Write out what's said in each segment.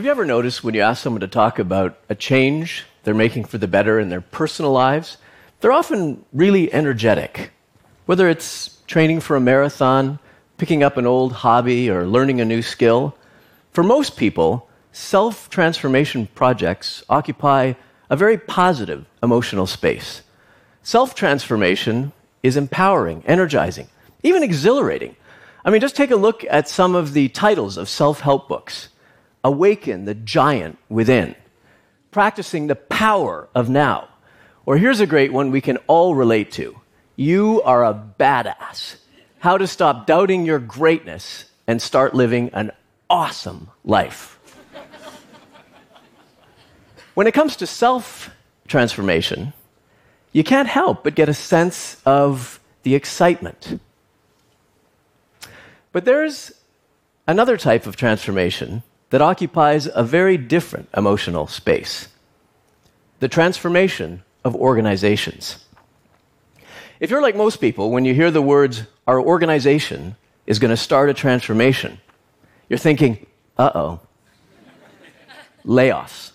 Have you ever noticed when you ask someone to talk about a change they're making for the better in their personal lives, they're often really energetic. Whether it's training for a marathon, picking up an old hobby, or learning a new skill, for most people, self transformation projects occupy a very positive emotional space. Self transformation is empowering, energizing, even exhilarating. I mean, just take a look at some of the titles of self help books Awaken the Giant Within, Practicing the Power of Now. Or here's a great one we can all relate to You are a badass. How to stop doubting your greatness and start living an awesome life. when it comes to self transformation, you can't help but get a sense of the excitement. But there's another type of transformation that occupies a very different emotional space the transformation of organizations. If you're like most people, when you hear the words, our organization is going to start a transformation, you're thinking, uh oh, layoffs.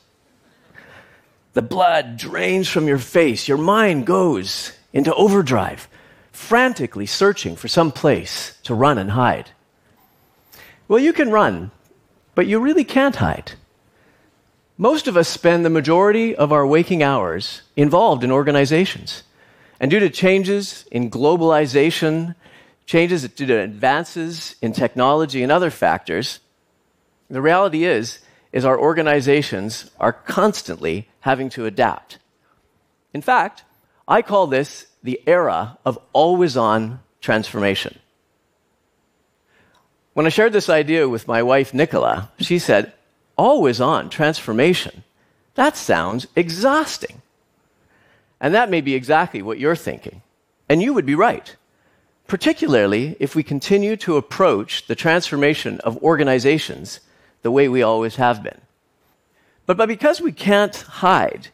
The blood drains from your face, your mind goes into overdrive, frantically searching for some place to run and hide. Well, you can run, but you really can't hide. Most of us spend the majority of our waking hours involved in organizations. And due to changes in globalization, changes due to advances in technology and other factors, the reality is, is our organizations are constantly having to adapt. In fact, I call this the era of always on transformation. When I shared this idea with my wife, Nicola, she said, always on transformation. That sounds exhausting. And that may be exactly what you're thinking. And you would be right. Particularly if we continue to approach the transformation of organizations the way we always have been. But, but because we can't hide,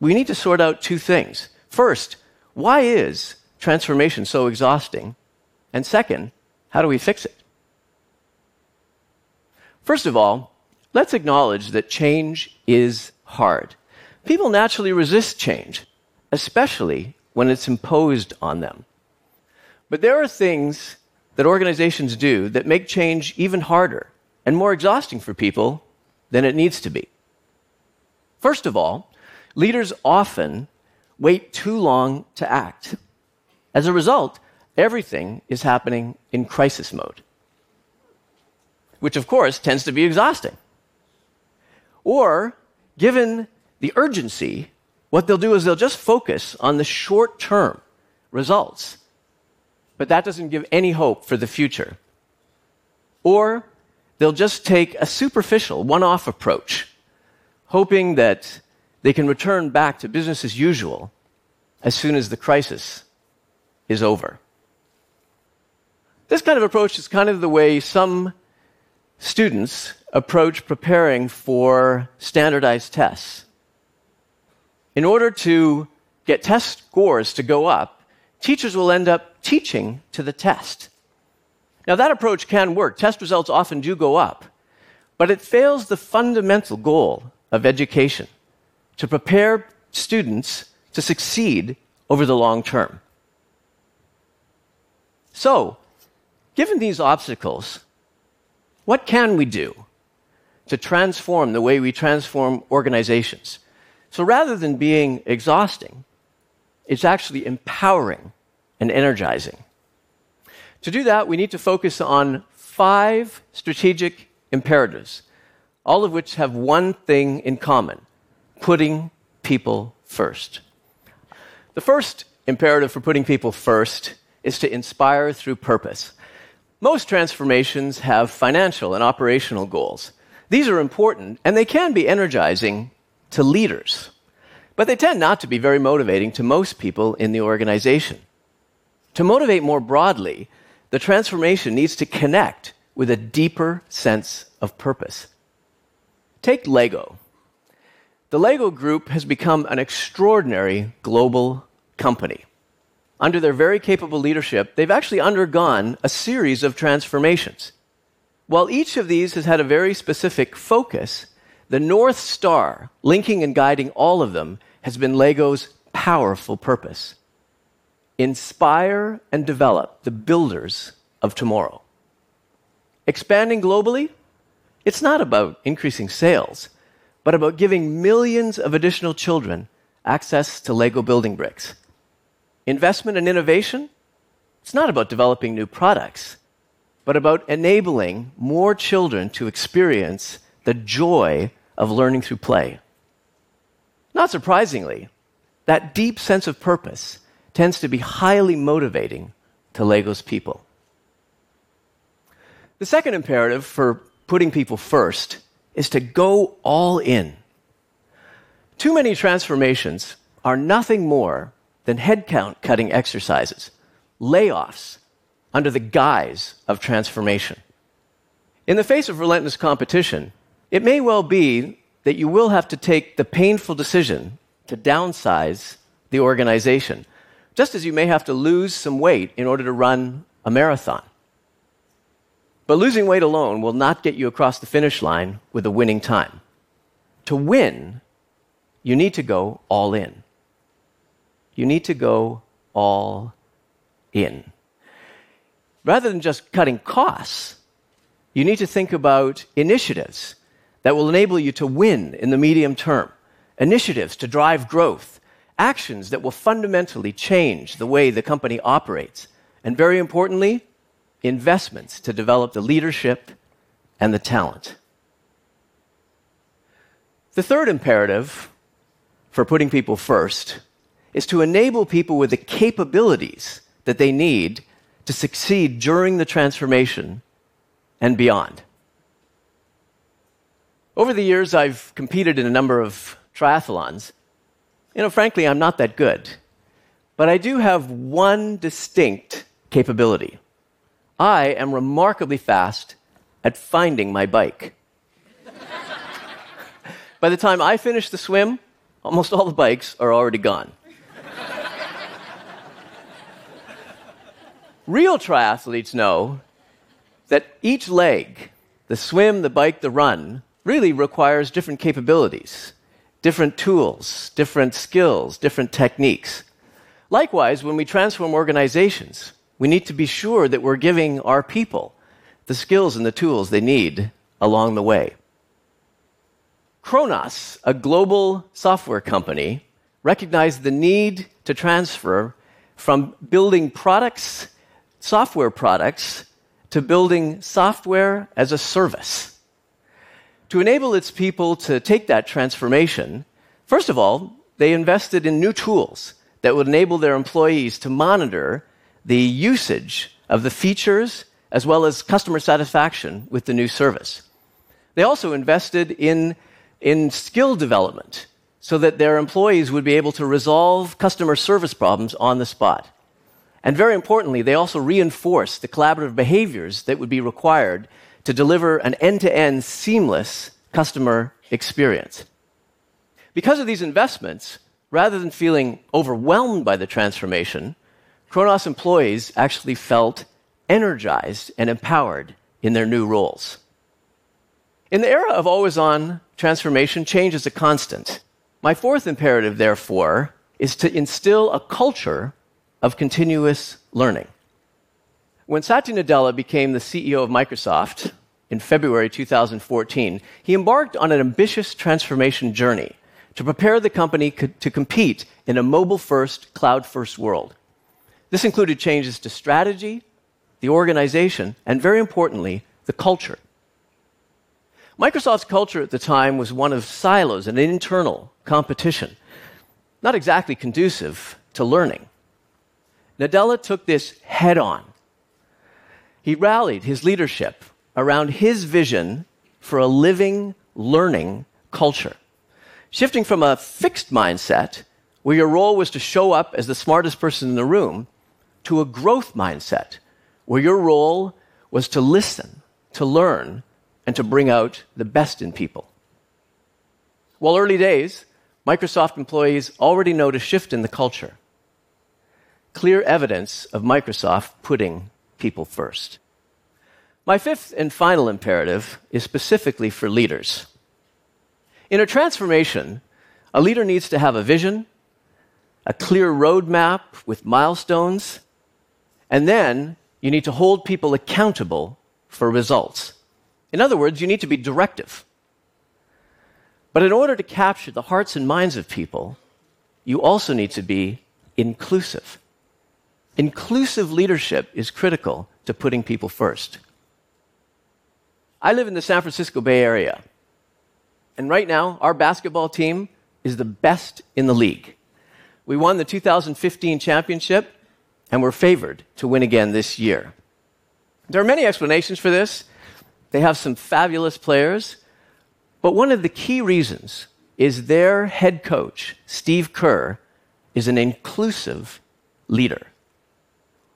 we need to sort out two things. First, why is transformation so exhausting? And second, how do we fix it? First of all, let's acknowledge that change is hard. People naturally resist change, especially when it's imposed on them. But there are things that organizations do that make change even harder and more exhausting for people than it needs to be. First of all, leaders often wait too long to act. As a result, everything is happening in crisis mode, which of course tends to be exhausting. Or, given the urgency, what they'll do is they'll just focus on the short term results. But that doesn't give any hope for the future. Or they'll just take a superficial, one off approach, hoping that they can return back to business as usual as soon as the crisis is over. This kind of approach is kind of the way some students approach preparing for standardized tests. In order to get test scores to go up, teachers will end up teaching to the test. Now, that approach can work. Test results often do go up, but it fails the fundamental goal of education to prepare students to succeed over the long term. So, given these obstacles, what can we do to transform the way we transform organizations. So rather than being exhausting, it's actually empowering and energizing. To do that, we need to focus on five strategic imperatives, all of which have one thing in common putting people first. The first imperative for putting people first is to inspire through purpose. Most transformations have financial and operational goals. These are important and they can be energizing to leaders, but they tend not to be very motivating to most people in the organization. To motivate more broadly, the transformation needs to connect with a deeper sense of purpose. Take Lego. The Lego Group has become an extraordinary global company. Under their very capable leadership, they've actually undergone a series of transformations. While each of these has had a very specific focus, the North Star, linking and guiding all of them, has been Lego's powerful purpose inspire and develop the builders of tomorrow. Expanding globally, it's not about increasing sales, but about giving millions of additional children access to Lego building bricks. Investment and innovation, it's not about developing new products, but about enabling more children to experience the joy of learning through play. Not surprisingly, that deep sense of purpose tends to be highly motivating to Lego's people. The second imperative for putting people first is to go all in. Too many transformations are nothing more than headcount cutting exercises, layoffs under the guise of transformation. In the face of relentless competition, it may well be that you will have to take the painful decision to downsize the organization, just as you may have to lose some weight in order to run a marathon. But losing weight alone will not get you across the finish line with a winning time. To win, you need to go all in. You need to go all in. Rather than just cutting costs, you need to think about initiatives that will enable you to win in the medium term, initiatives to drive growth, actions that will fundamentally change the way the company operates, and very importantly, investments to develop the leadership and the talent. The third imperative for putting people first is to enable people with the capabilities that they need to succeed during the transformation and beyond. Over the years, I've competed in a number of triathlons. You know, frankly, I'm not that good. But I do have one distinct capability I am remarkably fast at finding my bike. By the time I finish the swim, almost all the bikes are already gone. Real triathletes know that each leg, the swim, the bike, the run, really requires different capabilities, different tools, different skills, different techniques. Likewise, when we transform organizations, we need to be sure that we're giving our people the skills and the tools they need along the way. Kronos, a global software company, recognized the need to transfer from building products, software products, to building software as a service. To enable its people to take that transformation, first of all, they invested in new tools that would enable their employees to monitor the usage of the features as well as customer satisfaction with the new service. They also invested in, in skill development so that their employees would be able to resolve customer service problems on the spot. And very importantly, they also reinforce the collaborative behaviors that would be required to deliver an end to end seamless customer experience. Because of these investments, rather than feeling overwhelmed by the transformation, Kronos employees actually felt energized and empowered in their new roles. In the era of always on transformation, change is a constant. My fourth imperative, therefore, is to instill a culture of continuous learning. When Satya Nadella became the CEO of Microsoft in February 2014, he embarked on an ambitious transformation journey to prepare the company co- to compete in a mobile first, cloud first world. This included changes to strategy, the organization, and very importantly, the culture. Microsoft's culture at the time was one of silos and internal competition, not exactly conducive to learning. Nadella took this head on he rallied his leadership around his vision for a living, learning culture, shifting from a fixed mindset where your role was to show up as the smartest person in the room to a growth mindset where your role was to listen, to learn, and to bring out the best in people. While early days, Microsoft employees already note a shift in the culture. Clear evidence of Microsoft putting people first. My fifth and final imperative is specifically for leaders. In a transformation, a leader needs to have a vision, a clear roadmap with milestones, and then you need to hold people accountable for results. In other words, you need to be directive. But in order to capture the hearts and minds of people, you also need to be inclusive. Inclusive leadership is critical to putting people first. I live in the San Francisco Bay Area. And right now, our basketball team is the best in the league. We won the 2015 championship, and we're favored to win again this year. There are many explanations for this. They have some fabulous players, but one of the key reasons is their head coach, Steve Kerr, is an inclusive leader.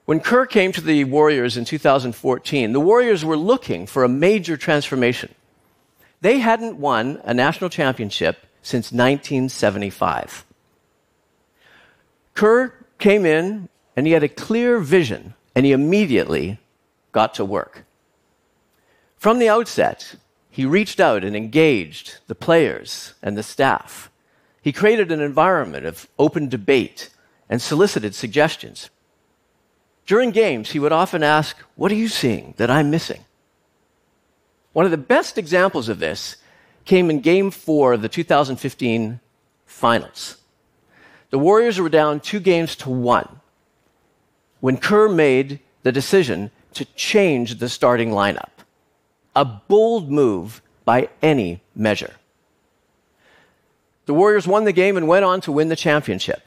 When Kerr came to the Warriors in 2014, the Warriors were looking for a major transformation. They hadn't won a national championship since 1975. Kerr came in and he had a clear vision and he immediately got to work. From the outset, he reached out and engaged the players and the staff. He created an environment of open debate and solicited suggestions. During games, he would often ask, What are you seeing that I'm missing? One of the best examples of this came in game four of the 2015 finals. The Warriors were down two games to one when Kerr made the decision to change the starting lineup. A bold move by any measure. The Warriors won the game and went on to win the championship.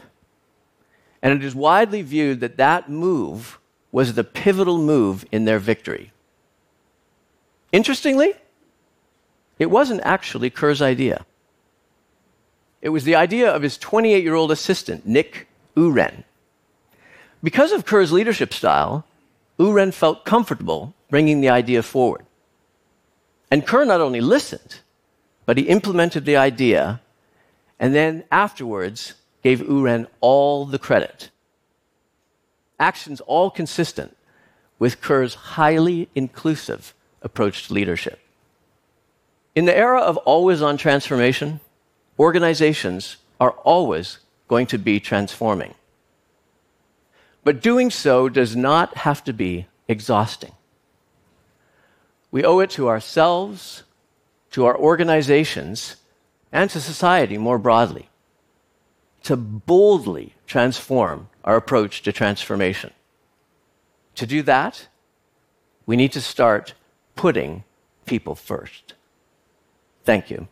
And it is widely viewed that that move was the pivotal move in their victory. Interestingly, it wasn't actually Kerr's idea. It was the idea of his 28 year old assistant, Nick U'Ren. Because of Kerr's leadership style, U'Ren felt comfortable bringing the idea forward. And Kerr not only listened, but he implemented the idea and then afterwards gave U'Ren all the credit. Actions all consistent with Kerr's highly inclusive approach to leadership. In the era of always on transformation, organizations are always going to be transforming. But doing so does not have to be exhausting. We owe it to ourselves, to our organizations, and to society more broadly to boldly transform our approach to transformation. To do that, we need to start putting people first. Thank you.